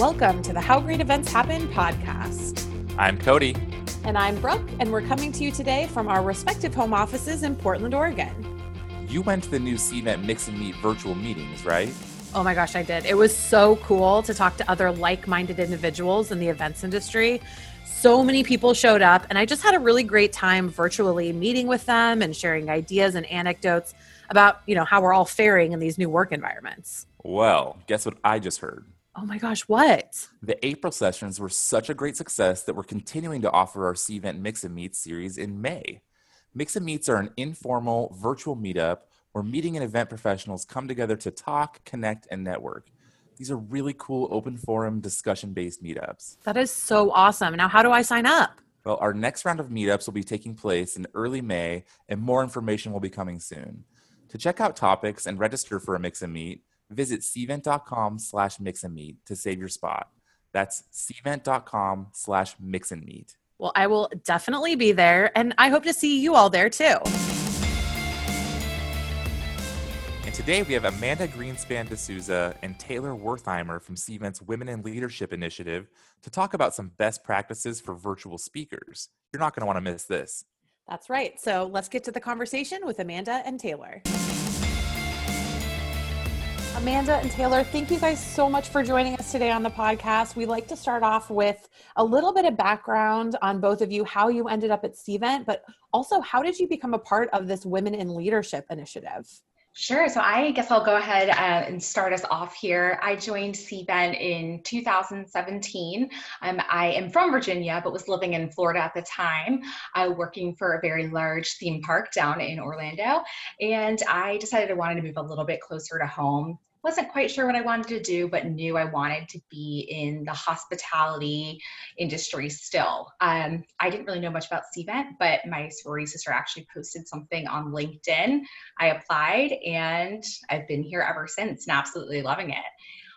Welcome to the How Great Events Happen podcast. I'm Cody. And I'm Brooke, and we're coming to you today from our respective home offices in Portland, Oregon. You went to the new CVent Mix and Meet virtual meetings, right? Oh my gosh, I did. It was so cool to talk to other like minded individuals in the events industry. So many people showed up, and I just had a really great time virtually meeting with them and sharing ideas and anecdotes about, you know, how we're all faring in these new work environments. Well, guess what I just heard? Oh my gosh, what? The April sessions were such a great success that we're continuing to offer our Cvent Mix and Meet series in May. Mix and Meets are an informal virtual meetup where meeting and event professionals come together to talk, connect, and network. These are really cool open forum discussion based meetups. That is so awesome. Now, how do I sign up? Well, our next round of meetups will be taking place in early May, and more information will be coming soon. To check out topics and register for a mix and meet, visit cvent.com slash mix and meet to save your spot. That's cvent.com slash mix and meet. Well, I will definitely be there, and I hope to see you all there too. And today we have Amanda Greenspan D'Souza and Taylor Wertheimer from CVent's Women in Leadership Initiative to talk about some best practices for virtual speakers. You're not going to want to miss this. That's right. So let's get to the conversation with Amanda and Taylor. Amanda and Taylor, thank you guys so much for joining us today on the podcast. We like to start off with a little bit of background on both of you, how you ended up at CVent, but also how did you become a part of this Women in Leadership initiative? Sure. So I guess I'll go ahead uh, and start us off here. I joined CVent in 2017. Um, I am from Virginia, but was living in Florida at the time, uh, working for a very large theme park down in Orlando. And I decided I wanted to move a little bit closer to home wasn't quite sure what I wanted to do, but knew I wanted to be in the hospitality industry still. Um, I didn't really know much about CVent, but my sorority sister actually posted something on LinkedIn. I applied and I've been here ever since and absolutely loving it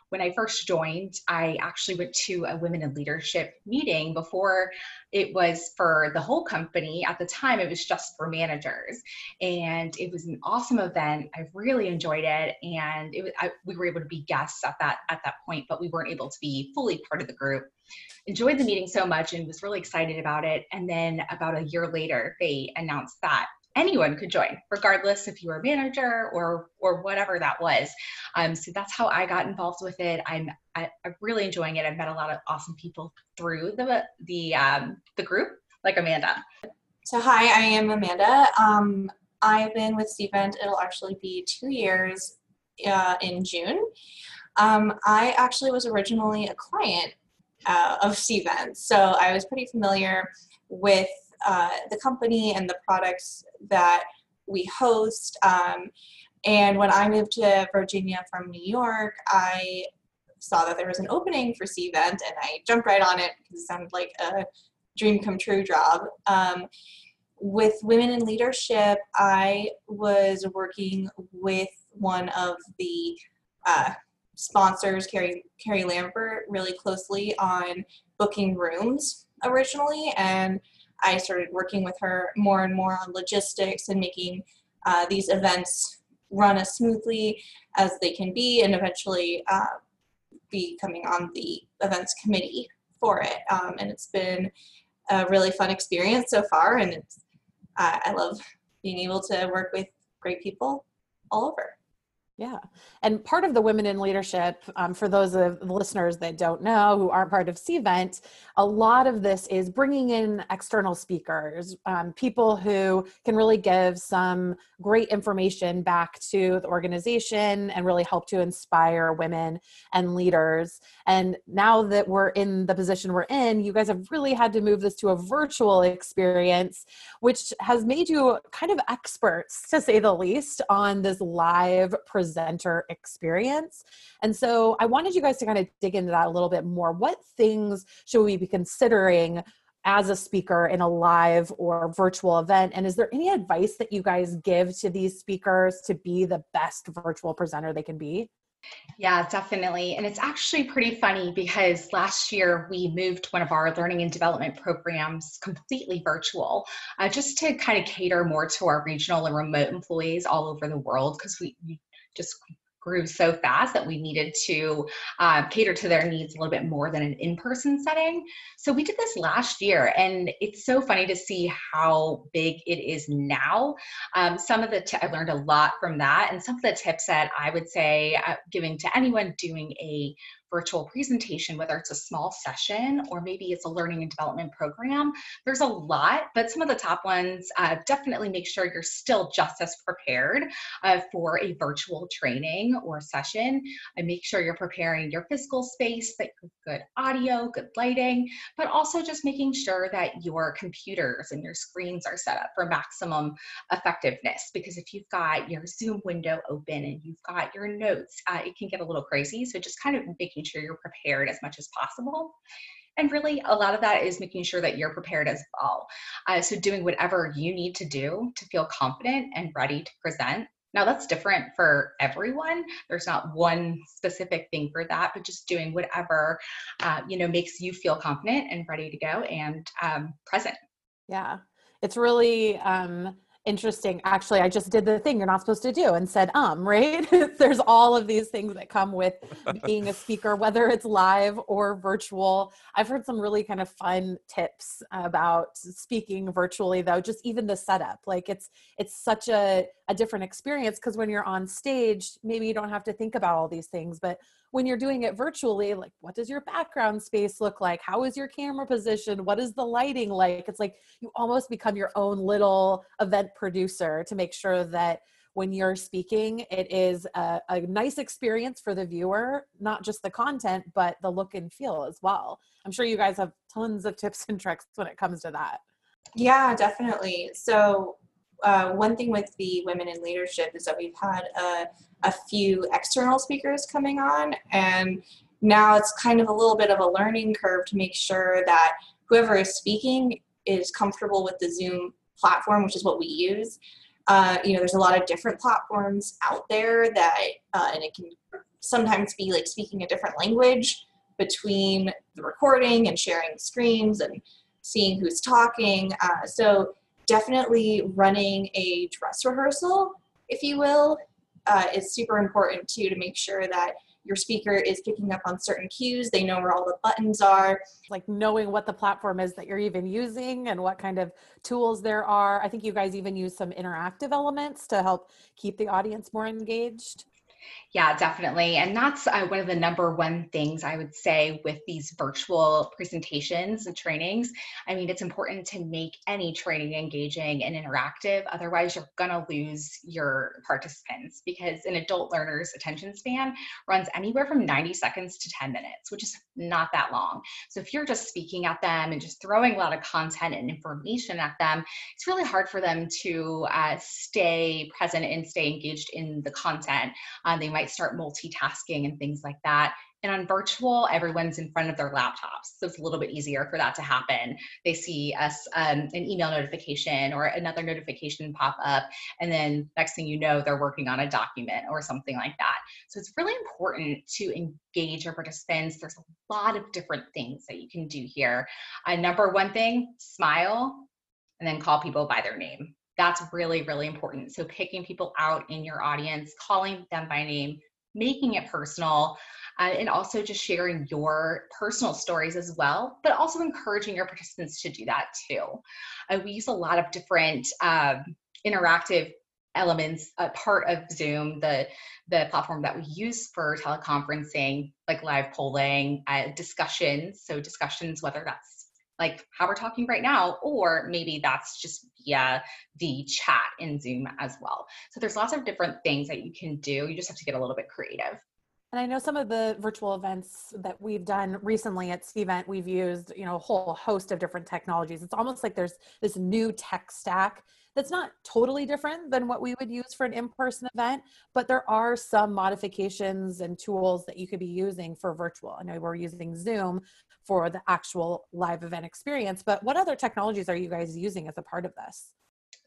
when I first joined, I actually went to a women in leadership meeting before it was for the whole company. At the time, it was just for managers. And it was an awesome event. I really enjoyed it. And it was, I, we were able to be guests at that, at that point, but we weren't able to be fully part of the group. Enjoyed the meeting so much and was really excited about it. And then about a year later, they announced that anyone could join, regardless if you were a manager or or whatever that was. Um, so that's how I got involved with it. I'm I, am really enjoying it. I've met a lot of awesome people through the the um, the group, like Amanda. So hi, I am Amanda. Um, I've been with CVent. It'll actually be two years uh, in June. Um, I actually was originally a client uh, of CVent, so I was pretty familiar with uh, the company and the products that we host. Um, and when I moved to Virginia from New York, I saw that there was an opening for CVent and I jumped right on it because it sounded like a dream come true job. Um, with Women in Leadership, I was working with one of the uh, sponsors, Carrie, Carrie Lambert, really closely on booking rooms originally. And I started working with her more and more on logistics and making uh, these events run as smoothly as they can be, and eventually uh, becoming on the events committee for it. Um, and it's been a really fun experience so far, and it's uh, I love being able to work with great people all over. Yeah. And part of the Women in Leadership, um, for those of the listeners that don't know who aren't part of CVent, a lot of this is bringing in external speakers, um, people who can really give some great information back to the organization and really help to inspire women and leaders. And now that we're in the position we're in, you guys have really had to move this to a virtual experience, which has made you kind of experts, to say the least, on this live presentation presenter experience. And so I wanted you guys to kind of dig into that a little bit more. What things should we be considering as a speaker in a live or virtual event? And is there any advice that you guys give to these speakers to be the best virtual presenter they can be? Yeah, definitely. And it's actually pretty funny because last year we moved one of our learning and development programs completely virtual uh, just to kind of cater more to our regional and remote employees all over the world because we, we just grew so fast that we needed to uh, cater to their needs a little bit more than an in-person setting. So we did this last year, and it's so funny to see how big it is now. Um, some of the t- I learned a lot from that, and some of the tips that I would say uh, giving to anyone doing a virtual presentation, whether it's a small session or maybe it's a learning and development program. There's a lot, but some of the top ones uh, definitely make sure you're still just as prepared uh, for a virtual training or session. And make sure you're preparing your physical space, that good audio, good lighting, but also just making sure that your computers and your screens are set up for maximum effectiveness. Because if you've got your Zoom window open and you've got your notes, uh, it can get a little crazy. So just kind of making making sure you're prepared as much as possible. And really, a lot of that is making sure that you're prepared as well. Uh, so, doing whatever you need to do to feel confident and ready to present. Now, that's different for everyone. There's not one specific thing for that, but just doing whatever uh, you know makes you feel confident and ready to go and um, present. Yeah, it's really. Um, interesting. Actually, I just did the thing you're not supposed to do and said, um, right? There's all of these things that come with being a speaker, whether it's live or virtual. I've heard some really kind of fun tips about speaking virtually though, just even the setup. Like it's it's such a, a different experience because when you're on stage, maybe you don't have to think about all these things, but when you're doing it virtually, like what does your background space look like? How is your camera position? What is the lighting like? It's like you almost become your own little event producer to make sure that when you're speaking, it is a, a, nice experience for the viewer, not just the content, but the look and feel as well. I'm sure you guys have tons of tips and tricks when it comes to that. Yeah, definitely. So, uh, one thing with the women in leadership is that we've had a a few external speakers coming on and now it's kind of a little bit of a learning curve to make sure that whoever is speaking is comfortable with the zoom platform which is what we use. Uh, you know there's a lot of different platforms out there that uh, and it can sometimes be like speaking a different language between the recording and sharing screens and seeing who's talking. Uh, so definitely running a dress rehearsal if you will uh, is super important too to make sure that your speaker is picking up on certain cues. They know where all the buttons are. Like knowing what the platform is that you're even using and what kind of tools there are. I think you guys even use some interactive elements to help keep the audience more engaged yeah, definitely. And that's uh, one of the number one things I would say with these virtual presentations and trainings. I mean, it's important to make any training engaging and interactive. Otherwise, you're going to lose your participants because an adult learner's attention span runs anywhere from 90 seconds to 10 minutes, which is not that long. So if you're just speaking at them and just throwing a lot of content and information at them, it's really hard for them to uh, stay present and stay engaged in the content. Uh, they might start multitasking and things like that. And on virtual, everyone's in front of their laptops. So it's a little bit easier for that to happen. They see us um, an email notification or another notification pop up. And then next thing you know, they're working on a document or something like that. So it's really important to engage your participants. There's a lot of different things that you can do here. Uh, number one thing, smile and then call people by their name that's really, really important. So picking people out in your audience, calling them by name, making it personal, uh, and also just sharing your personal stories as well, but also encouraging your participants to do that too. Uh, we use a lot of different um, interactive elements a part of zoom the the platform that we use for teleconferencing like live polling uh, discussions so discussions whether that's like how we're talking right now, or maybe that's just via the chat in Zoom as well. So there's lots of different things that you can do. You just have to get a little bit creative. And I know some of the virtual events that we've done recently at Cvent, we've used, you know, a whole host of different technologies. It's almost like there's this new tech stack that's not totally different than what we would use for an in-person event, but there are some modifications and tools that you could be using for virtual. I know we're using Zoom for the actual live event experience, but what other technologies are you guys using as a part of this?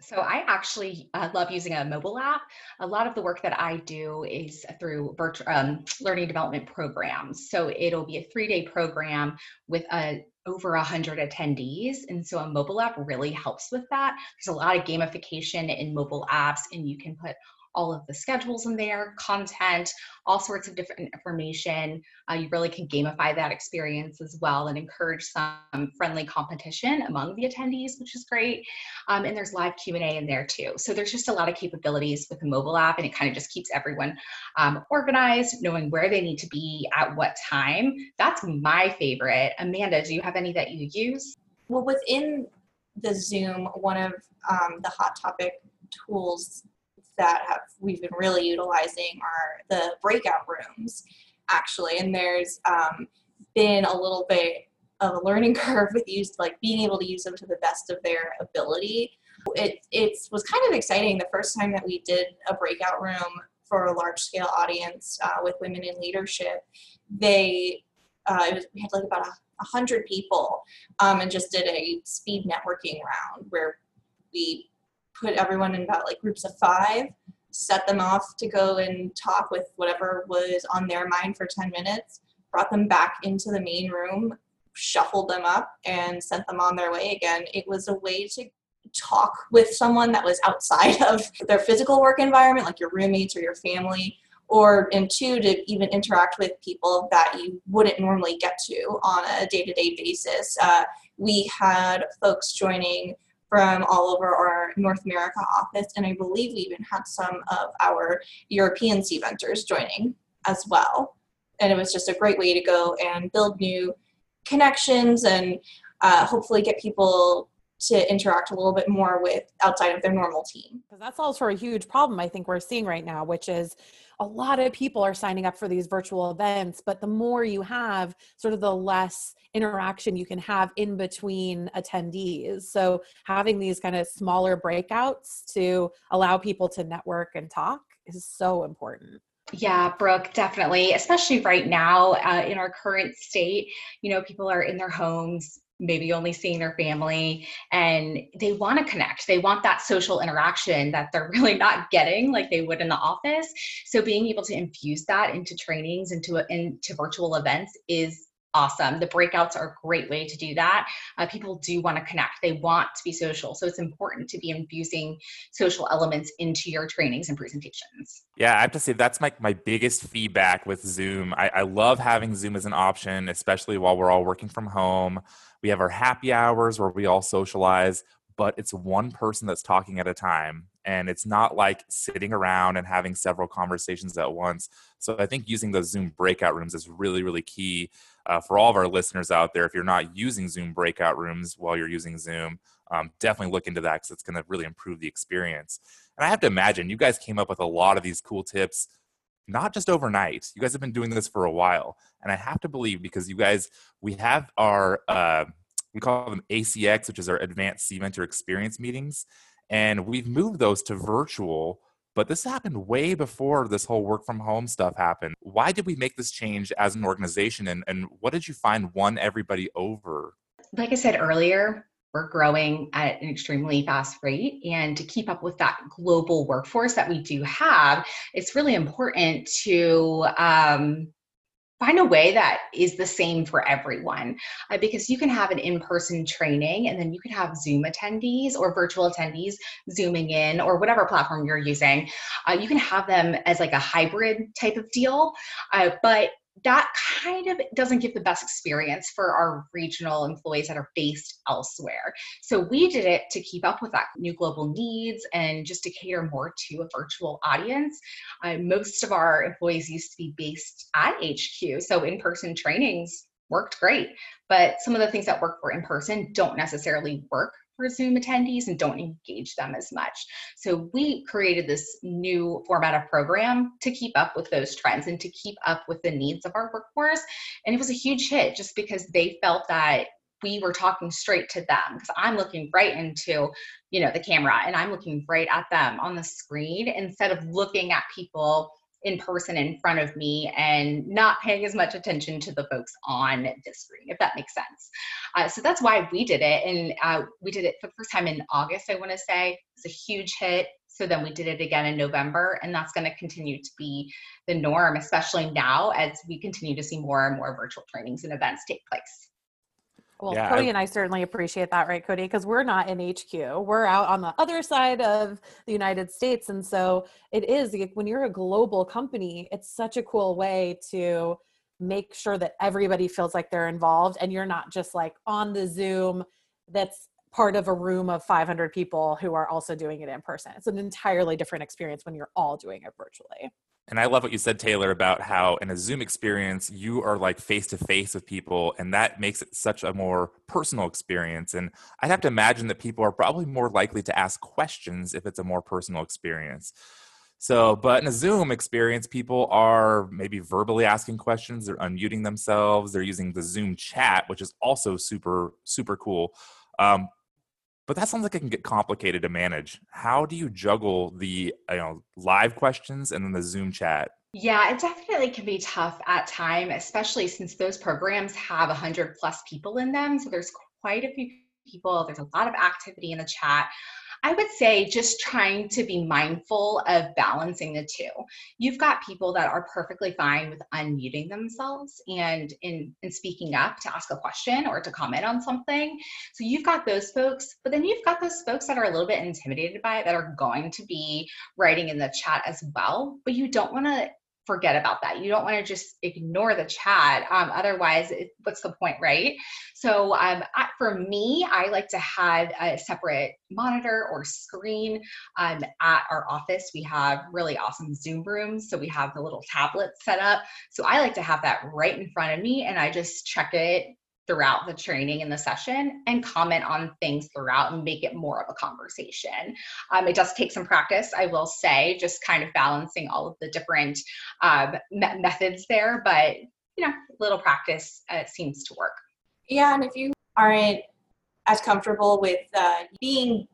So I actually uh, love using a mobile app. A lot of the work that I do is through virtual um, learning development programs. So it'll be a three-day program with a over 100 attendees. And so a mobile app really helps with that. There's a lot of gamification in mobile apps, and you can put all of the schedules in there, content, all sorts of different information. Uh, you really can gamify that experience as well and encourage some friendly competition among the attendees, which is great. Um, and there's live Q&A in there too. So there's just a lot of capabilities with the mobile app and it kind of just keeps everyone um, organized, knowing where they need to be at what time. That's my favorite. Amanda, do you have any that you use? Well, within the Zoom, one of um, the hot topic tools that have we've been really utilizing are the breakout rooms, actually. And there's um, been a little bit of a learning curve with use like being able to use them to the best of their ability. It it was kind of exciting the first time that we did a breakout room for a large scale audience uh, with women in leadership. They uh, was, we had like about a hundred people um, and just did a speed networking round where we put everyone in about like groups of five set them off to go and talk with whatever was on their mind for 10 minutes brought them back into the main room shuffled them up and sent them on their way again. It was a way to talk with someone that was outside of their physical work environment like your roommates or your family or and two to even interact with people that you wouldn't normally get to on a day-to-day basis. Uh, we had folks joining from all over our North America office, and I believe we even had some of our European Cventers joining as well. And it was just a great way to go and build new connections and uh, hopefully get people to interact a little bit more with outside of their normal team. Because that solves for a huge problem I think we're seeing right now, which is a lot of people are signing up for these virtual events, but the more you have, sort of the less interaction you can have in between attendees. So having these kind of smaller breakouts to allow people to network and talk is so important. Yeah, Brooke, definitely. Especially right now uh, in our current state, you know, people are in their homes, maybe only seeing their family and they want to connect. They want that social interaction that they're really not getting like they would in the office. So being able to infuse that into trainings into into virtual events is awesome. The breakouts are a great way to do that. Uh, people do want to connect. They want to be social. So it's important to be infusing social elements into your trainings and presentations. Yeah i have to say that's my, my biggest feedback with zoom. I, I love having zoom as an option especially while we're all working from home we have our happy hours where we all socialize, but it's one person that's talking at a time. And it's not like sitting around and having several conversations at once. So I think using those Zoom breakout rooms is really, really key uh, for all of our listeners out there. If you're not using Zoom breakout rooms while you're using Zoom, um, definitely look into that because it's going to really improve the experience. And I have to imagine you guys came up with a lot of these cool tips not just overnight. You guys have been doing this for a while, and I have to believe because you guys, we have our uh, we call them ACX, which is our Advanced Cventer Experience meetings, and we've moved those to virtual. But this happened way before this whole work from home stuff happened. Why did we make this change as an organization, and, and what did you find won everybody over? Like I said earlier, we're growing at an extremely fast rate. And to keep up with that global workforce that we do have, it's really important to um, find a way that is the same for everyone. Uh, because you can have an in-person training and then you can have zoom attendees or virtual attendees zooming in or whatever platform you're using. Uh, you can have them as like a hybrid type of deal. Uh, but that kind of doesn't give the best experience for our regional employees that are based elsewhere. So we did it to keep up with that new global needs and just to cater more to a virtual audience. Uh, most of our employees used to be based at HQ, so in-person trainings worked great, but some of the things that work for in-person don't necessarily work for Zoom attendees and don't engage them as much. So we created this new format of program to keep up with those trends and to keep up with the needs of our workforce. And it was a huge hit just because they felt that we were talking straight to them because I'm looking right into, you know, the camera and I'm looking right at them on the screen instead of looking at people in person in front of me and not paying as much attention to the folks on the screen, if that makes sense. Uh, so that's why we did it. And uh, we did it for the first time in August, I want to say. It's a huge hit. So then we did it again in November, and that's going to continue to be the norm, especially now as we continue to see more and more virtual trainings and events take place. Well, Yeah, Cody I- and I certainly appreciate that, right, Cody? Because we're not in HQ. We're out on the other side of the United States. And so it is like, when you're a global company, it's such a cool way to make sure that everybody feels like they're involved and you're not just like on the Zoom that's part of a room of 500 people who are also doing it in person. It's an entirely different experience when you're all doing it virtually. And I love what you said, Taylor, about how in a Zoom experience, you are like face to face with people, and that makes it such a more personal experience. And I'd have to imagine that people are probably more likely to ask questions if it's a more personal experience. So, but in a Zoom experience, people are maybe verbally asking questions, they're unmuting themselves, they're using the Zoom chat, which is also super, super cool. Um, but that sounds like it can get complicated to manage. How do you juggle the you know live questions and then the Zoom chat? Yeah, it definitely can be tough at time, especially since those programs have a 100 plus people in them. So there's quite a few people, there's a lot of activity in the chat. I would say just trying to be mindful of balancing the two. You've got people that are perfectly fine with unmuting themselves and in, in speaking up to ask a question or to comment on something. So you've got those folks, but then you've got those folks that are a little bit intimidated by it that are going to be writing in the chat as well. But you don't want to forget about that. You don't want to just ignore the chat. Um, otherwise, it, what's the point, right? So um, I, for me, I like to have a separate monitor or screen um, at our office. We have really awesome Zoom rooms. So we have the little tablets set up. So I like to have that right in front of me and I just check it throughout the training and the session and comment on things throughout and make it more of a conversation. Um, it does take some practice, I will say, just kind of balancing all of the different um, me- methods there, but you know, little practice uh, seems to work. Yeah, and if you aren't as comfortable with uh, being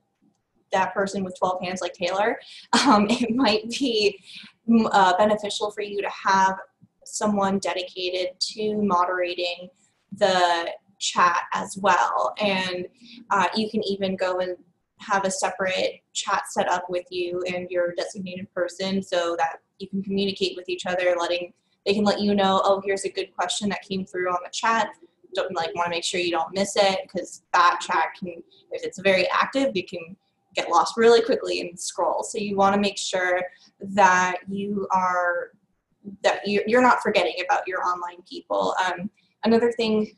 that person with 12 hands like Taylor, um, it might be mm, uh, beneficial for you to have someone dedicated to moderating the chat as well. And uh, you can even go and have a separate chat set up with you and your designated person so that you can communicate with each other, letting they can let you know, oh, here's a good question that came through on the chat. Don't like want to make sure you don't miss it because that chat can if it's very active you can get lost really quickly and scroll so you want to make sure that you are that you're, not forgetting about your online people. Um, another thing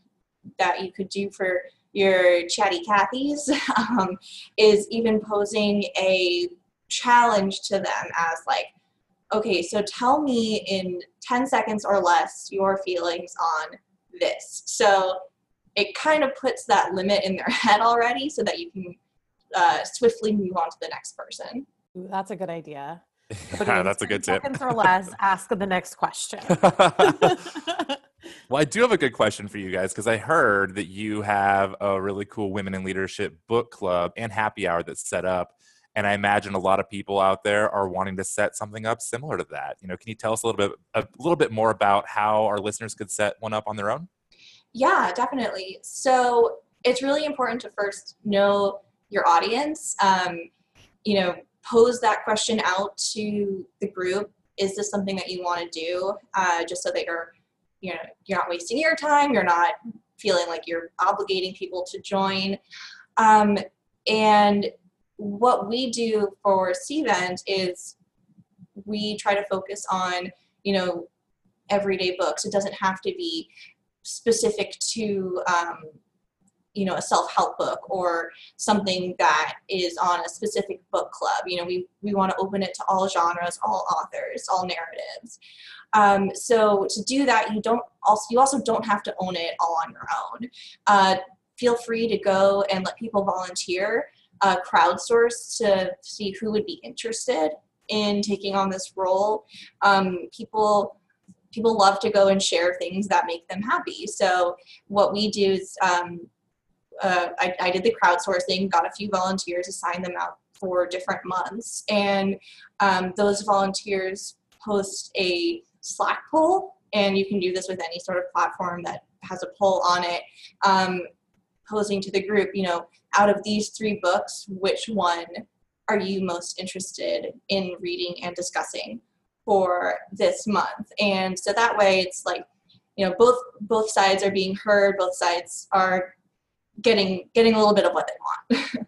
that you could do for your chatty Cathys um, is even posing a challenge to them as like okay so tell me in 10 seconds or less your feelings on this. So it kind of puts that limit in their head already so that you can uh, swiftly move on to the next person. Ooh, that's a good idea. Yeah, that's a good tip. Seconds or less, ask the next question. Well, I do have a good question for you guys because I heard that you have a really cool women in leadership book club and happy hour that's set up. And I imagine a lot of people out there are wanting to set something up similar to that. You know, can you tell us a little bit a little bit more about how our listeners could set one up on their own? Yeah, definitely. So it's really important to first know your audience. Um, you know, pose that question out to the group. Is this something that you want to do? Uh, just so that you're, you know, you're not wasting your time. You're not feeling like you're obligating people to join. Um, and what we do for Cvent is we try to focus on, you know, everyday books. It doesn't have to be specific to um, you know a self-help book or something that is on a specific book club you know we we want to open it to all genres all authors all narratives um, so to do that you don't also you also don't have to own it all on your own. Uh, feel free to go and let people volunteer uh, crowdsource to see who would be interested in taking on this role. Um, people people love to go and share things that make them happy. So what we do is um, uh, I, I, did the crowdsourcing, got a few volunteers, assigned them out for different months, and um, those volunteers post a Slack poll, and you can do this with any sort of platform that has a poll on it, um, posing to the group, you know, out of these three books, which one are you most interested in reading and discussing? for this month. And so that way it's like, you know, both both sides are being heard, both sides are getting getting a little bit of what they want.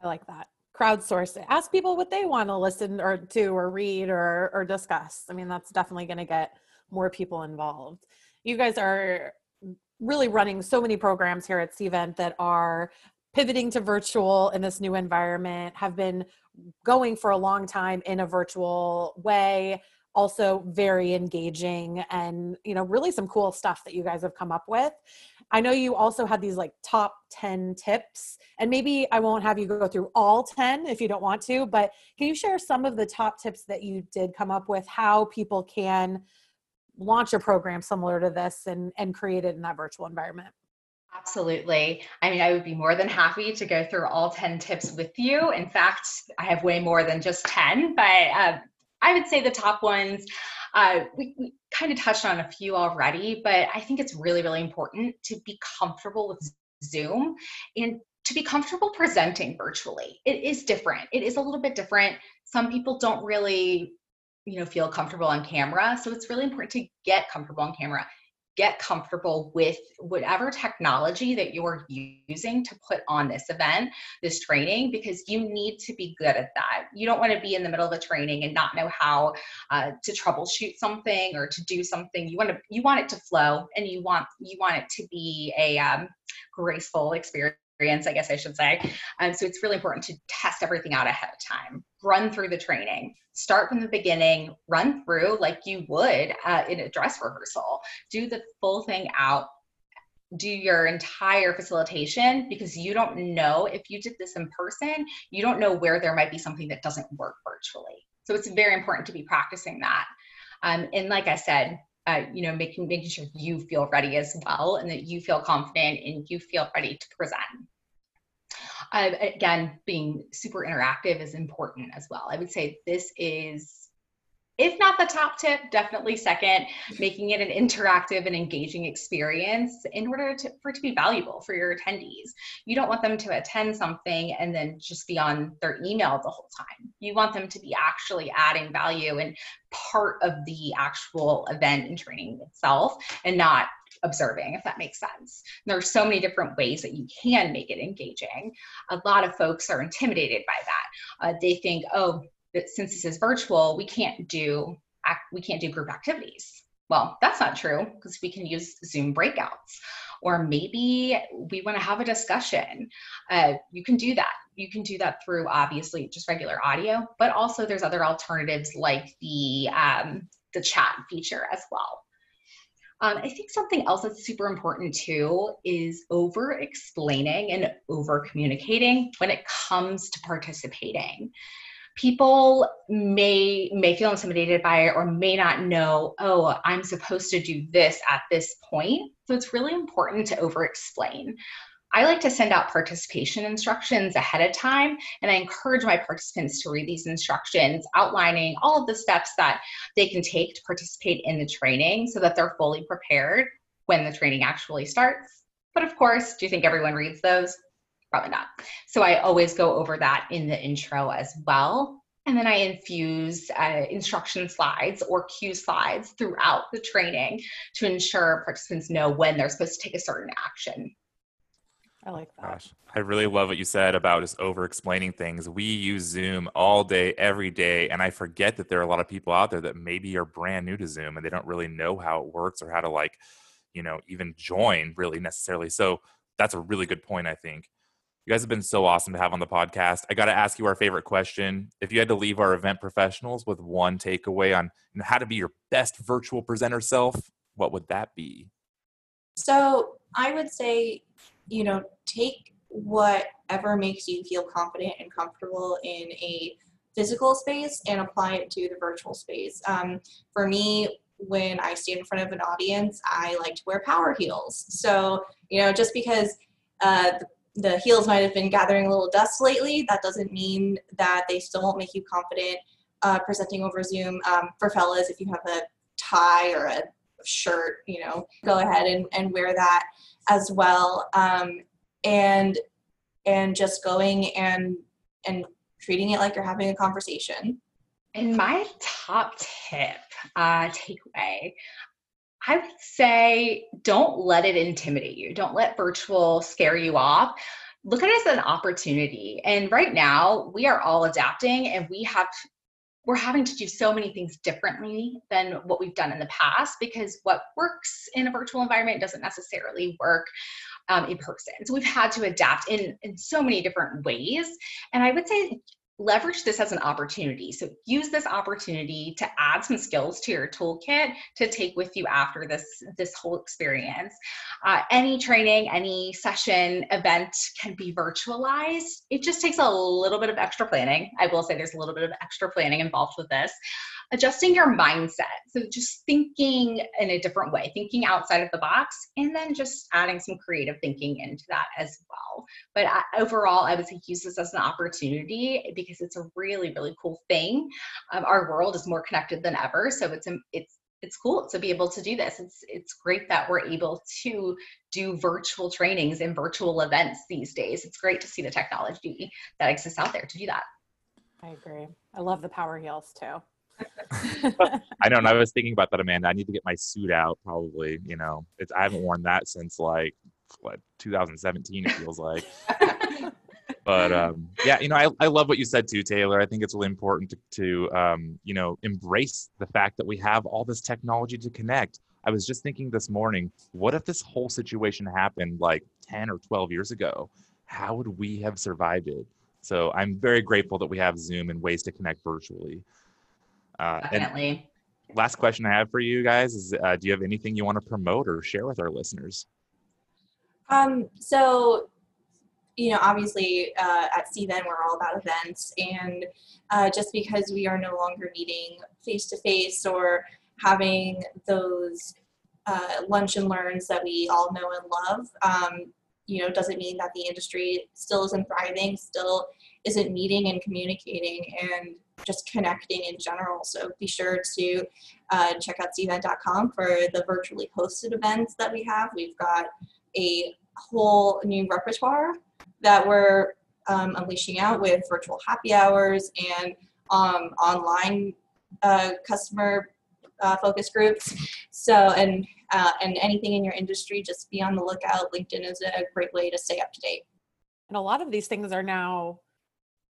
I like that. Crowdsource it. Ask people what they want to listen or to or read or or discuss. I mean, that's definitely going to get more people involved. You guys are really running so many programs here at Cvent that are pivoting to virtual in this new environment, have been going for a long time in a virtual way also very engaging and you know really some cool stuff that you guys have come up with i know you also had these like top 10 tips and maybe i won't have you go through all 10 if you don't want to but can you share some of the top tips that you did come up with how people can launch a program similar to this and and create it in that virtual environment Absolutely. I mean, I would be more than happy to go through all 10 tips with you. In fact, I have way more than just 10, but uh, I would say the top ones, uh, we, we kind of touched on a few already, but I think it's really, really important to be comfortable with Zoom and to be comfortable presenting virtually. It is different. It is a little bit different. Some people don't really you know feel comfortable on camera so it's really important to get comfortable on camera get comfortable with whatever technology that you're using to put on this event, this training, because you need to be good at that. You don't want to be in the middle of a training and not know how uh, to troubleshoot something or to do something. You want to you want it to flow, and you want you want it to be a um, graceful experience I guess I should say. Um, so it's really important to test everything out ahead of time. Run through the training. Start from the beginning. Run through like you would uh, in a dress rehearsal. Do the full thing out. Do your entire facilitation because you don't know if you did this in person, you don't know where there might be something that doesn't work virtually. So it's very important to be practicing that. Um, and like I said, uh, you know, making making sure you feel ready as well, and that you feel confident and you feel ready to present. Again, being super interactive is important as well. I would say this is if not the top tip, definitely second, making it an interactive and engaging experience in order to, for it to be valuable for your attendees. You don't want them to attend something and then just be on their email the whole time. You want them to be actually adding value and part of the actual event and training itself and not observing, if that makes sense. There are so many different ways that you can make it engaging. A lot of folks are intimidated by that. Uh, they think, oh, since this is virtual, we can't do we can't do group activities. Well, that's not true because we can use Zoom breakouts. Or maybe we want to have a discussion. Uh, you can do that. You can do that through obviously just regular audio, but also there's other alternatives like the um, the chat feature as well. Um, I think something else that's super important too is over explaining and over communicating when it comes to participating. People may may feel intimidated by it or may not know oh i'm supposed to do this at this point. So it's really important to over explain I like to send out participation instructions ahead of time, and I encourage my participants to read these instructions outlining all of the steps that they can take to participate in the training so that they're fully prepared when the training actually starts. But of course, do you think everyone reads those? Probably not. So I always go over that in the intro as well. And then I infuse uh, instruction slides or cue slides throughout the training to ensure participants know when they're supposed to take a certain action. I like that. Gosh, I really love what you said about just over explaining things. We use Zoom all day, every day, and I forget that there are a lot of people out there that maybe are brand new to Zoom and they don't really know how it works or how to like, you know, even join really necessarily. So that's a really good point, I think. You guys have been so awesome to have on the podcast. I got to ask you our favorite question. If you had to leave our event professionals with one takeaway on you know, how to be your best virtual presenter self, what would that be? So I would say, you know, take whatever makes you feel confident and comfortable in a physical space and apply it to the virtual space. Um, for me, when I stand in front of an audience, I like to wear power heels. So, you know, just because uh, the heels might have been gathering a little dust lately. That doesn't mean that they still won't make you confident uh, presenting over Zoom. Um, for fellas, if you have a tie or a shirt, you know, go ahead and, and wear that as well. Um, and and just going and and treating it like you're having a conversation. And my top tip, uh, takeaway, I would say don't let it intimidate you. Don't let virtual scare you off. Look at it as an opportunity. And right now, we are all adapting and we have we're having to do so many things differently than what we've done in the past because what works in a virtual environment doesn't necessarily work um, in person. So we've had to adapt in, in so many different ways. And I would say leverage this as an opportunity. So use this opportunity to add some skills to your toolkit to take with you after this this whole experience. Uh, any training, any session, event can be virtualized. It just takes a little bit of extra planning. I will say there's a little bit of extra planning involved with this adjusting your mindset. So just thinking in a different way, thinking outside of the box, and then just adding some creative thinking into that as well. But I, overall, I would say use this as an opportunity because it's a really, really cool thing. Um, our world is more connected than ever, so it's it's it's cool to be able to do this. It's it's great that we're able to do virtual trainings and virtual events these days. It's great to see the technology that exists out there to do that. I agree. I love the power heels too. I know, and I was thinking about that, Amanda. I need to get my suit out. Probably, you know, it's I haven't worn that since like what 2017. It feels like. but um, yeah, you know, I, I love what you said too, Taylor. I think it's really important to, to um, you know embrace the fact that we have all this technology to connect. I was just thinking this morning, what if this whole situation happened like 10 or 12 years ago? How would we have survived it? So I'm very grateful that we have Zoom and ways to connect virtually. Uh, Definitely. Last question I have for you guys is: uh, Do you have anything you want to promote or share with our listeners? Um, so, you know, obviously uh, at CVent we're all about events, and uh, just because we are no longer meeting face to face or having those uh, lunch and learns that we all know and love, um, you know, doesn't mean that the industry still isn't thriving, still isn't meeting and communicating. And just connecting in general. So be sure to uh, check out cvent.com for the virtually hosted events that we have. We've got a whole new repertoire that we're um, unleashing out with virtual happy hours and um, online uh, customer uh, focus groups. So, and uh, and anything in your industry, just be on the lookout. LinkedIn is a great way to stay up to date. And a lot of these things are now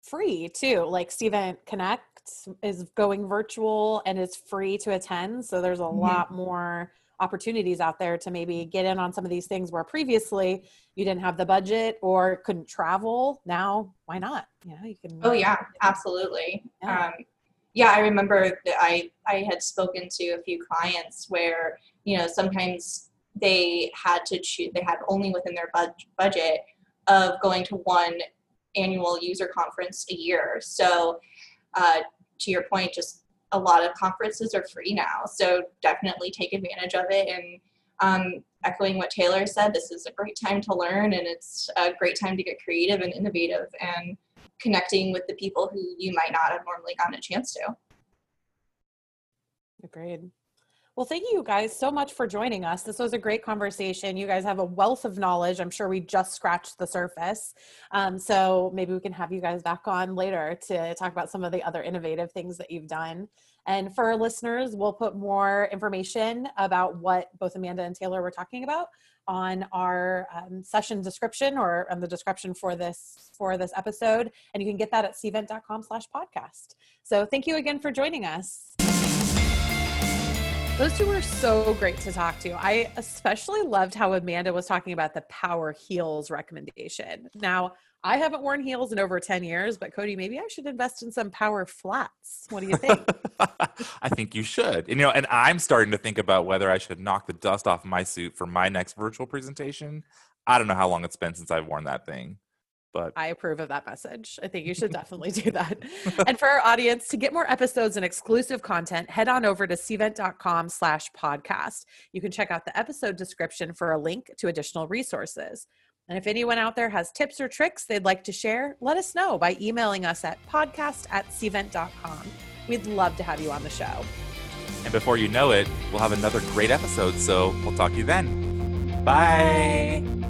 free too. Like Cvent Connect is going virtual and is free to attend. So there's a mm-hmm. lot more opportunities out there to maybe get in on some of these things where previously you didn't have the budget or couldn't travel. Now, why not? Yeah, you can. Oh yeah, absolutely. Yeah. Um, yeah, I remember that I I had spoken to a few clients where you know sometimes they had to choose they had only within their bud- budget of going to one annual user conference a year. So, uh, to your point, just a lot of conferences are free now. So, definitely take advantage of it. And um, echoing what Taylor said, this is a great time to learn and it's a great time to get creative and innovative and connecting with the people who you might not have normally gotten a chance to. Agreed. Well, thank you guys so much for joining us. This was a great conversation. You guys have a wealth of knowledge. I'm sure we just scratched the surface. Um, so maybe we can have you guys back on later to talk about some of the other innovative things that you've done. And for our listeners, we'll put more information about what both Amanda and Taylor were talking about on our um, session description or on the description for this for this episode and you can get that at cvent.com slash podcast so thank you again for joining us those two were so great to talk to. I especially loved how Amanda was talking about the power heels recommendation. Now, I haven't worn heels in over 10 years, but Cody, maybe I should invest in some power flats. What do you think? I think you should. You know, and I'm starting to think about whether I should knock the dust off my suit for my next virtual presentation. I don't know how long it's been since I've worn that thing but I approve of that message. I think you should definitely do that. and for our audience, to get more episodes and exclusive content, head on over to cvent.com slash podcast. You can check out the episode description for a link to additional resources. And if anyone out there has tips or tricks they'd like to share, let us know by emailing us at podcast at cvent.com. We'd love to have you on the show. And before you know it, we'll have another great episode. So we'll talk to you then. Bye. Bye.